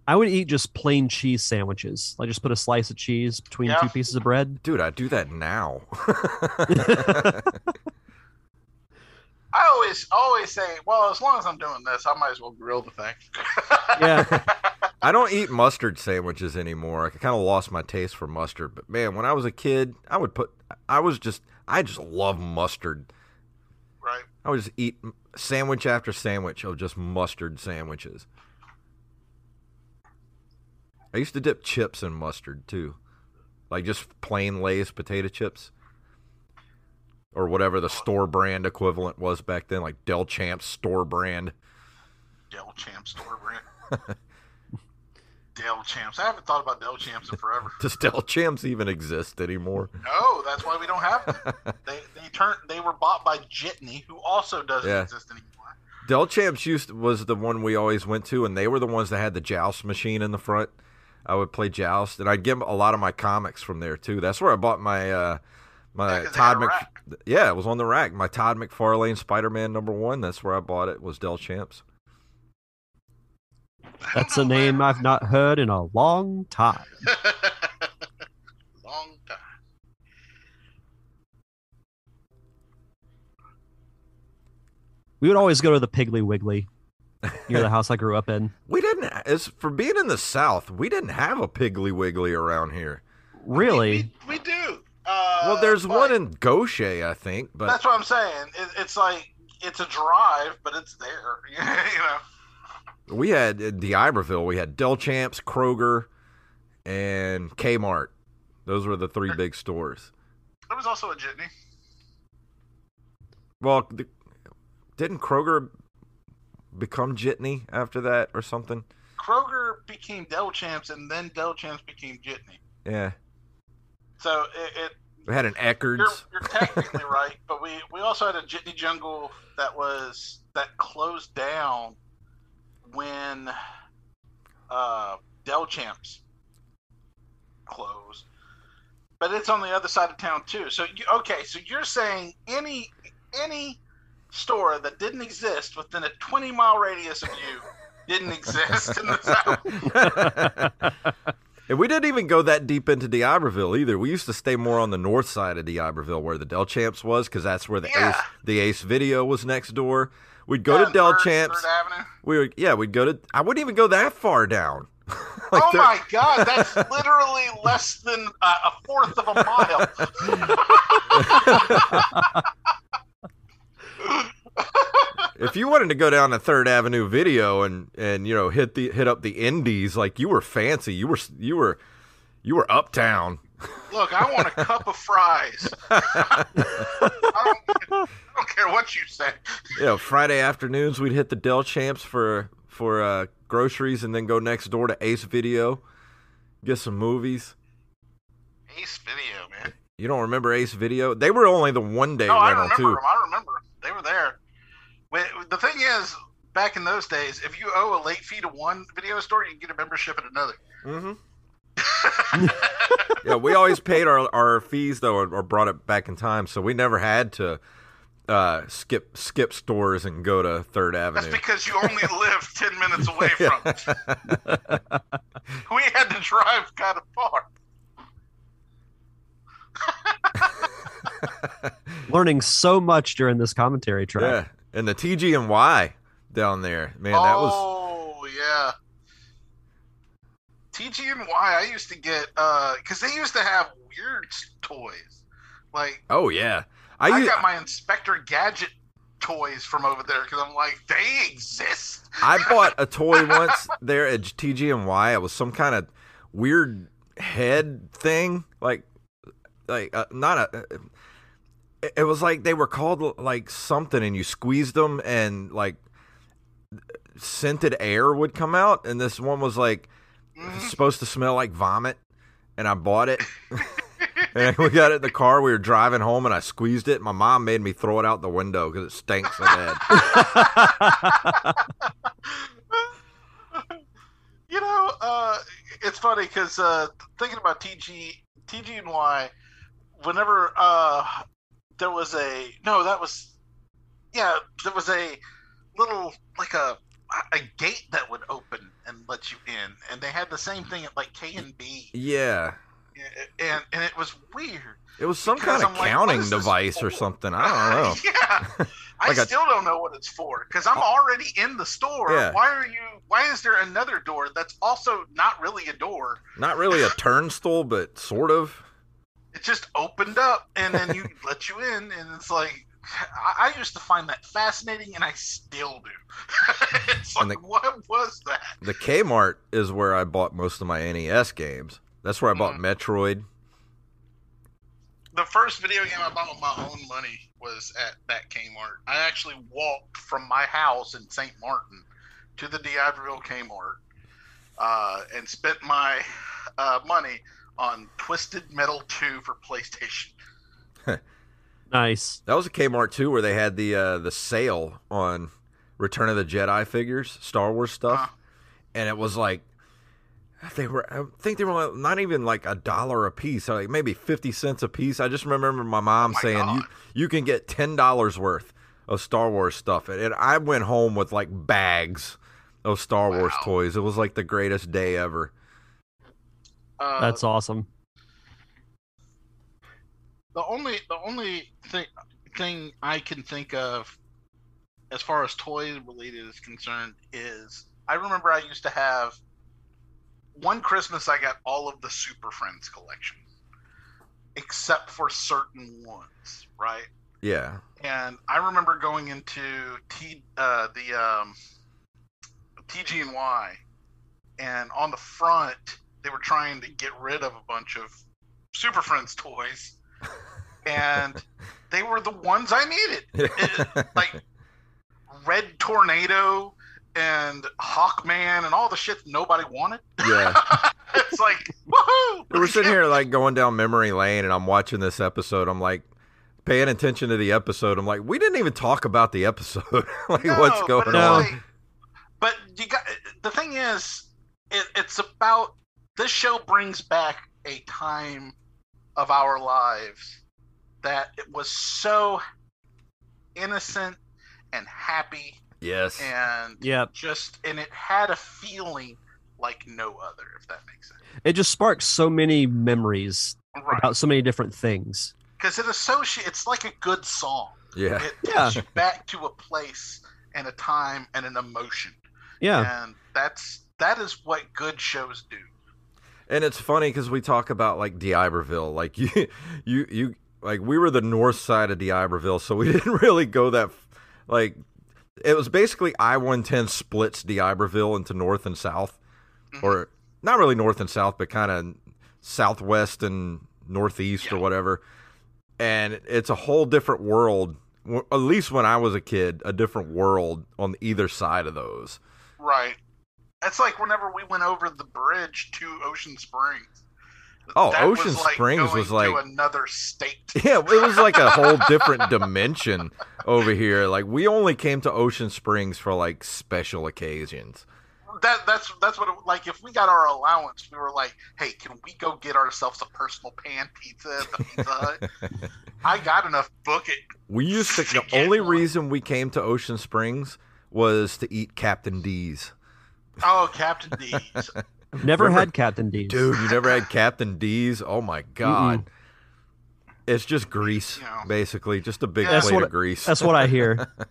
I would eat just plain cheese sandwiches. I just put a slice of cheese between Yeah. two pieces of bread. Dude, I do that now. *laughs* *laughs* I always always say, well, as long as I'm doing this, I might as well grill the thing. Yeah. *laughs* I don't eat mustard sandwiches anymore. I kind of lost my taste for mustard. But man, when I was a kid, I would put. I was just. I just love mustard. right. I would just eat sandwich after sandwich of just mustard sandwiches. I used to dip chips in mustard too, like just plain Lay's potato chips, or whatever the store brand equivalent was back then, like Delchamps store brand. Delchamps store brand. *laughs* Delchamps. I haven't thought about Delchamps in forever. *laughs* Does Del Champs even exist anymore? No, that's why we don't have them. *laughs* They they turned they were bought by Jitney, who also doesn't Yeah. exist anymore. Delchamps used was the one we always went to, and they were the ones that had the joust machine in the front. I would play joust, and I'd get a lot of my comics from there too. That's where I bought my uh, my Yeah, 'cause they Todd had Mc. Yeah, it was on the rack. My Todd McFarlane Spider Man number one. That's where I bought it. Was Delchamps. That's a *laughs* name I've not heard in a long time. *laughs* Long time. We would always go to the Piggly Wiggly near the *laughs* house I grew up in. We didn't. As for being in the South, we didn't have a Piggly Wiggly around here. Really? We, we do. Uh, well, there's one in Gautier, I think, but That's what I'm saying. It, it's like it's a drive, but it's there. *laughs* you know. we had in Iberville. We had Delchamps, Kroger, and Kmart. Those were the three big stores. There was also a Jitney. Well, the, didn't Kroger become Jitney after that or something? Kroger became Delchamps, and then Delchamps became Jitney. Yeah, So it, it we had an you're, Eckerd's. you're technically *laughs* right, but we, we also had a Jitney Jungle that was that closed down when uh, Delchamps closed. But it's on the other side of town too. So you, okay, so you're saying any any store that didn't exist within a 20 mile radius of you didn't exist in the *laughs* south. *laughs* and we didn't even go that deep into D'Iberville either. We used to stay more on the north side of D'Iberville where the Delchamps was because that's where the Yeah. Ace the Ace Video was next door. We'd go Yeah, to Del Third- Champs. Third Avenue. We would yeah, we'd go to. I wouldn't even go that far down. *laughs* Like oh my god, that's literally less than uh, a fourth of a mile. *laughs* *laughs* if you wanted to go down to Third Avenue Video and and you know hit the hit up the Indies like you were fancy, you were you were you were uptown. Look, I want a cup of fries. *laughs* I, don't, I don't care what you say. You know, Friday afternoons we'd hit the Delchamps for for uh, groceries and then go next door to Ace Video, get some movies. Ace Video, man. You don't remember Ace Video? They were only the one day No, I rental remember too. them. I remember they were there. Wait, the thing is, back in those days, if you owe a late fee to one video store, you can get a membership at another. Mm-hmm. *laughs* yeah, we always paid our, our fees though, or, or brought it back in time, so we never had to uh, skip skip stores and go to Third Avenue. That's because you only *laughs* live ten minutes away from it. *laughs* We had to drive kind of far. Learning so much during this commentary track. yeah, and the TG and Y down there, man, that was oh yeah. TG and Y, I used to get uh because they used to have weird toys. Like oh yeah. I got my Inspector Gadget toys from over there because I'm like, they exist. I bought a toy *laughs* once there at TG and Y. It was some kind of weird head thing, like like uh, not a. It, was like they were called like something, and you squeezed them, and like scented air would come out, and this one was like Mhm. supposed to smell like vomit, and I bought it. *laughs* and we got it in the car. We were driving home, and I squeezed it. My mom made me throw it out the window because it stinks so bad. *laughs* you know, uh, it's funny because uh, thinking about TG, TG and Y, whenever uh, there was a no, that was yeah, there was a little like a a gate that would open and let you in, and they had the same thing at like K and B, yeah. and and it was weird. It was some kind of I'm counting this device or something. I don't know. *laughs* yeah, *laughs* I Like a- still don't know what it's for because I'm already in the store. Yeah. Why are you? Why is there another door that's also not really a door? Not really a *laughs* turnstile, but sort of. It just opened up and then you *laughs* let you in, and it's like I, I used to find that fascinating, and I still do. *laughs* it's like, the- what was that? The Kmart is where I bought most of my NES games. That's where I bought Mhm. Metroid. The first video game I bought with my own money was at that Kmart. I actually walked from my house in St. Martin to the D'Iberville Kmart uh, and spent my uh, money on Twisted Metal 2 for PlayStation. *laughs* nice. That was a Kmart too, where they had the uh, the sale on Return of the Jedi figures, Star Wars stuff, Uh. and it was like they were. I think they were not even like a dollar a piece, like maybe fifty cents a piece. I just remember my mom Oh my saying God. you you can get ten dollars worth of Star Wars stuff, and, and I went home with like bags of Star Wars toys. It was like the greatest day ever. Uh, That's awesome. the only the only thing thing I can think of as far as toys related is concerned is I remember I used to have one Christmas I got all of the Super Friends collection except for certain ones, right? Yeah, And I remember going into T uh, the um, TG and Y, and on the front they were trying to get rid of a bunch of Super Friends toys, and *laughs* they were the ones I needed. It- like Red Tornado and Hawkman and all the shit nobody wanted. yeah. *laughs* it's like woohoo! We're sitting here like going down memory lane, and I'm watching this episode. I'm like paying attention to the episode. I'm like, we didn't even talk about the episode. *laughs* like, No, what's going No. on? like- but you got the thing is, it, it's about this show brings back a time of our lives that it was so innocent and happy Yes. and yeah, just and it had a feeling like no other, if that makes sense. It just sparks so many memories Right. about so many different things. Because it associates it's like a good song. Yeah. It Yeah. takes you back to a place and a time and an emotion. Yeah. And that's that is what good shows do. And it's funny because we talk about like D'Iberville, like *laughs* you, you, you, like we were the north side of D'Iberville, so we *laughs* didn't really go that, like, it was basically I one ten splits D'Iberville into north and south, Mhm. or not really north and south, but kind of southwest and northeast or whatever. And it's a whole different world. At least when I was a kid, a different world on either side of those. Right. It's like whenever we went over the bridge to Ocean Springs. Oh, That Ocean was like Springs was to like another state. *laughs* Yeah, it was like a whole different dimension over here. Like we only came to Ocean Springs for like special occasions. That that's that's what it, like if we got our allowance, we were like, hey, can we go get ourselves a personal pan pizza the Pizza *laughs* I got enough. Book it. We used to. The only one. reason we came to Ocean Springs was to eat Captain D's. Oh, Captain D's. *laughs* Never Remember- had Captain D's. Dude, you never had *laughs* Captain D's? Oh my god. It's just grease, Yeah. basically, just a big That's plate what- of grease. That's what I hear. *laughs*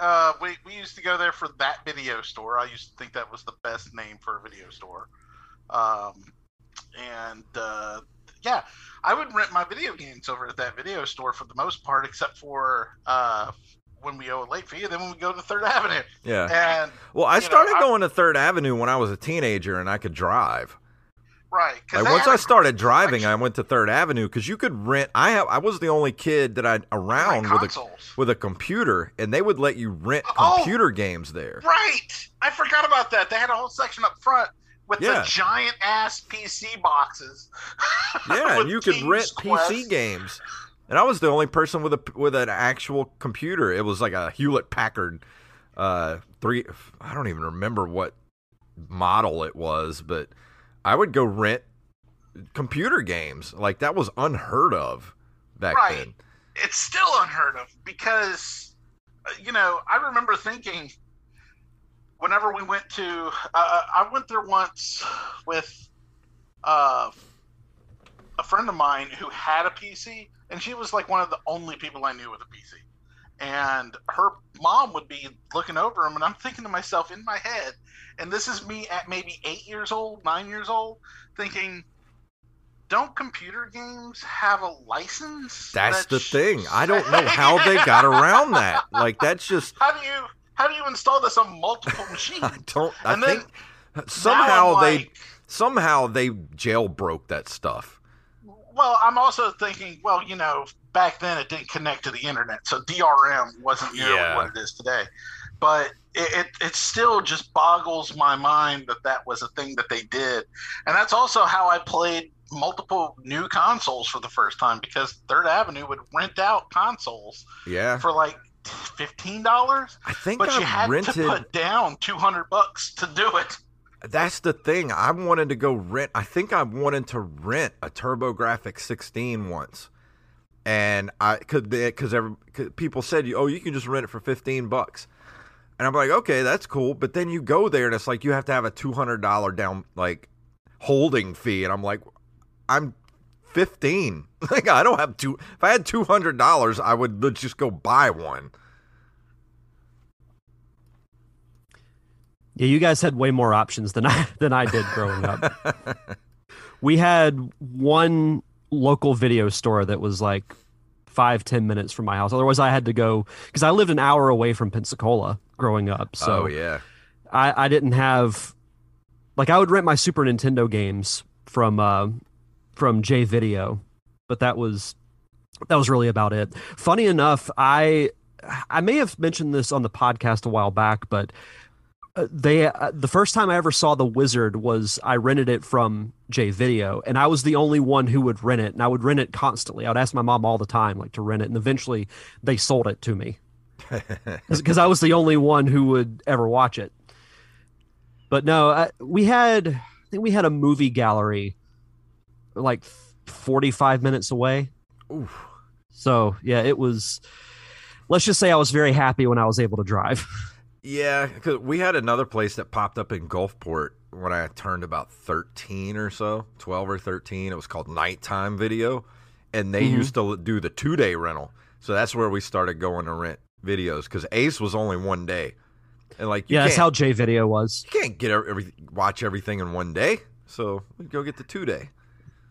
Uh, we we used to go there for that video store. I used to think that was the best name for a video store. Um, and uh, yeah, I would rent my video games over at that video store for the most part, except for uh, when we owe a late fee, and then when we go to Third Avenue. yeah. And Well, I you know, started I- going to Third Avenue when I was a teenager and I could drive. right, Like once I started driving, I went to Third Avenue because you could rent. I have. I was the only kid that I around with a with a computer, and they would let you rent Oh! computer games there. Right, I forgot about that. They had a whole section up front with Yeah. the giant ass PC boxes. *laughs* Yeah, and you could rent Quest. PC games. And I was the only person with a with an actual computer. It was like a Hewlett Packard uh three I don't even remember what model it was, but I would go rent computer games. Like that was unheard of back Right. then. it's still unheard of because uh, you know i remember thinking whenever we went to uh, i went there once with uh, a friend of mine who had a pc and she was like one of the only people i knew with a pc and her mom would be looking over him and i'm thinking to myself in my head and this is me at maybe eight years old nine years old thinking don't computer games have a license That's that the thing. I don't know how they got around that. Like that's just *laughs* how do you how do you install this on multiple *laughs* machines? I don't I And then think somehow they like, somehow they jailbroke that stuff. Well, I'm also thinking, well, you know, back then it didn't connect to the internet, so DRM wasn't nearly Yeah. what it is today. But it, it, it still just boggles my mind that that was a thing that they did, and that's also how I played multiple new consoles for the first time because Third Avenue would rent out consoles Yeah. for like fifteen dollars, I think but I you had rented to put down two hundred bucks to do it. That's the thing. I wanted to go rent. I think I wanted to rent a TurboGrafx 16 once, and I could because people said, "Oh, you can just rent it for 15 bucks," and I'm like, "Okay, that's cool." But then you go there and it's like you have to have a 200 dollar down like holding fee, and I'm like, "I'm 15. *laughs* Like I don't have two. If I had 200 dollars, I would just go buy one." Yeah, you guys had way more options than I than I did growing up. *laughs* we had one local video store that was like five ten minutes from my house. Otherwise, I had to go because I lived an hour away from Pensacola growing up. So oh yeah, I, I didn't have like I would rent my Super Nintendo games from uh, from J Video, but that was that was really about it. Funny enough, I I may have mentioned this on the podcast a while back, but uh, they uh, the first time I ever saw The Wizard was I rented it from J Video, and I was the only one who would rent it, and I would rent it constantly. I would ask my mom all the time like to rent it, and eventually they sold it to me *laughs* because I was the only one who would ever watch it. But no, I, we had I think we had a movie gallery like 45 minutes away. Oof. So, yeah, it was let's just say I was very happy when I was able to drive. *laughs* Yeah, because we had another place that popped up in Gulfport when I turned about 13 or so, 12 or 13. It was called Nighttime Video. And they Mhm. used to do the two day rental. So that's where we started going to rent videos because Ace was only one day. And like, you, yeah, that's how J Video was. you can't get every, watch everything in one day. So we go get the two day.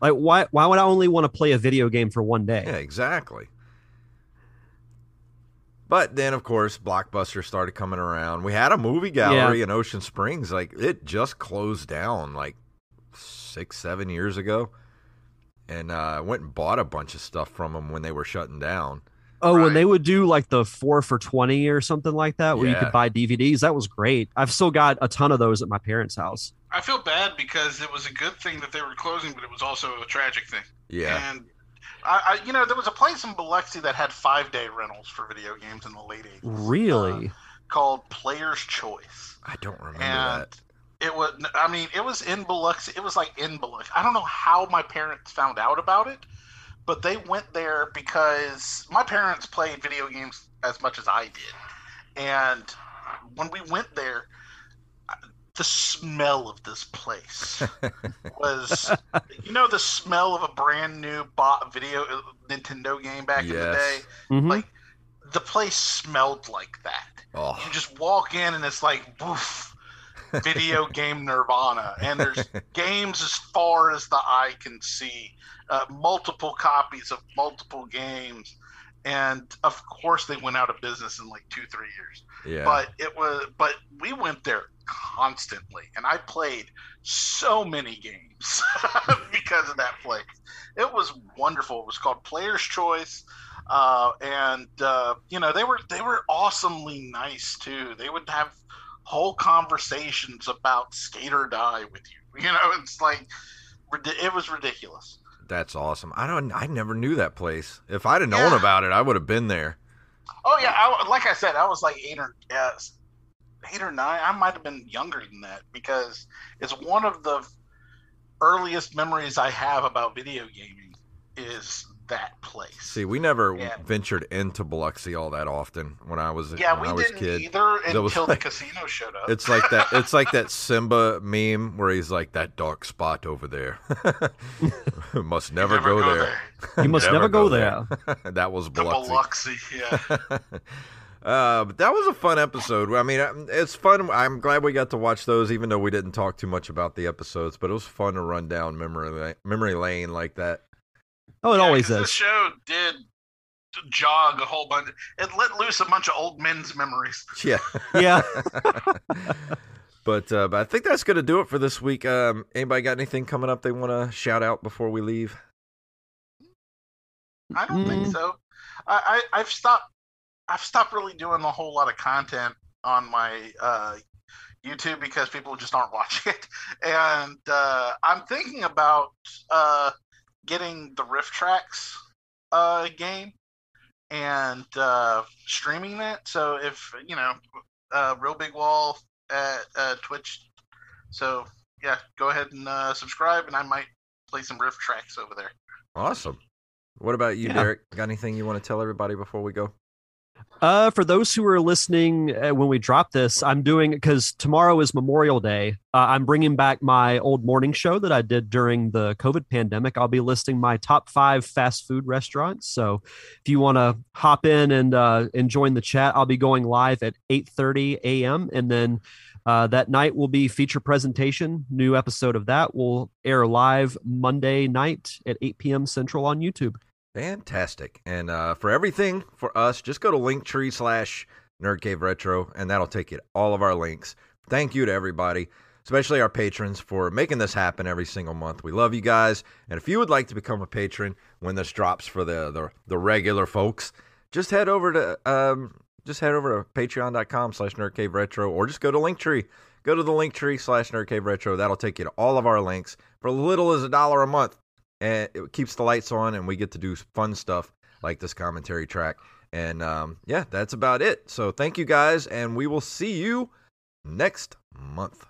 Like why why would I only want to play a video game for one day? Yeah, exactly. But then, of course, Blockbuster started coming around. We had a movie gallery in Ocean Springs. Like it just closed down like six, seven years ago, and uh, I went and bought a bunch of stuff from them when they were shutting down. Oh, Right. when they would do like the four for 20 or something like that, where you could buy DVDs, that was great. I've still got a ton of those at my parents' house. I feel bad because it was a good thing that they were closing, but it was also a tragic thing. Yeah. And I, I, you know, there was a place in Biloxi that had five day rentals for video games in the late '80s. Uh, really? called Player's Choice, I don't remember and that. it was. I mean, it was in Biloxi. It was like in Biloxi. I don't know how my parents found out about it, but they went there because my parents played video games as much as I did, and when we went there. The smell of this place *laughs* was, you know, the smell of a brand new bought video Nintendo game back in the Yes. day. Mhm. Like the place smelled like that. Oh, You just walk in and it's like woof, video *laughs* game nirvana, and there's *laughs* games as far as the eye can see, uh, multiple copies of multiple games, and of course they went out of business in like two three years. yeah. But it was, but we went there constantly, and I played so many games *laughs* because of that place. It was wonderful. It was called Player's Choice, uh, and uh, you know they were they were awesomely nice too. They would have whole conversations about skate or die with you. *laughs* You know, it's like it was ridiculous. That's awesome. I don't. I never knew that place. If I'd have known Yeah. about it, I would have been there. Oh yeah, I, like I said, I was like eight or uh, eight or nine. I might have been younger than that because it's one of the earliest memories I have about video gaming is that place. See, we never Yeah. ventured into Biloxi all that often when I was yeah, when we I was didn't kid. either That was until like- the casino showed up. It's like that. It's like that *laughs* Simba meme where he's like that dark spot over there. *laughs* must never, go, there. You must *laughs* never go there. that was The Biloxi. Biloxi, yeah. Uh, but that was a fun episode. I mean, um, it's fun. I'm glad we got to watch those, even though we didn't talk too much about the episodes. But it was fun to run down memory memory lane like that. Oh, it Yeah, always 'cause This is. show did jog a whole bunch. It let loose a bunch of old men's memories. *laughs* Yeah. Yeah. *laughs* but uh, but I think that's gonna do it for this week. Um, anybody got anything coming up they want to shout out before we leave? I don't think Mm. so. I, I I've stopped. I've stopped really doing a whole lot of content on my uh, YouTube because people just aren't *laughs* watching it, and uh, I'm thinking about uh, getting the RiffTrax uh, game and uh, streaming that. So if you know, uh, Real Big Wall at uh, Twitch. So yeah, go ahead and uh, subscribe, and I might play some RiffTrax over there. Awesome. What about you, Yeah. Derek? Got anything you want to tell everybody before we go? Uh, for those who are listening uh, when we drop this, I'm doing because tomorrow is Memorial Day. Uh, I'm bringing back my old morning show that I did during the COVID pandemic. I'll be listing my top five fast food restaurants. So if you want to hop in and uh, and join the chat, I'll be going live at 8:30 a.m. and then. Uh, that night will be feature presentation. New episode of that will air live Monday night at 8 p.m. Central on YouTube. Fantastic. And uh, for everything for us, just go to linktree slash Nerd Cave Retro, and that'll take you to all of our links. Thank you to everybody, especially our patrons, for making this happen every single month. We love you guys. And if you would like to become a patron when this drops for the the, the regular folks, just head over to um, just head over to patreon.com slash Nerd Cave Retro, or just go to Linktree. Go to the Linktree slash Nerd Cave Retro. That'll take you to all of our links for little as a dollar a month and it keeps the lights on and we get to do fun stuff like this commentary track. And um, yeah that's about it. So thank you guys and we will see you next month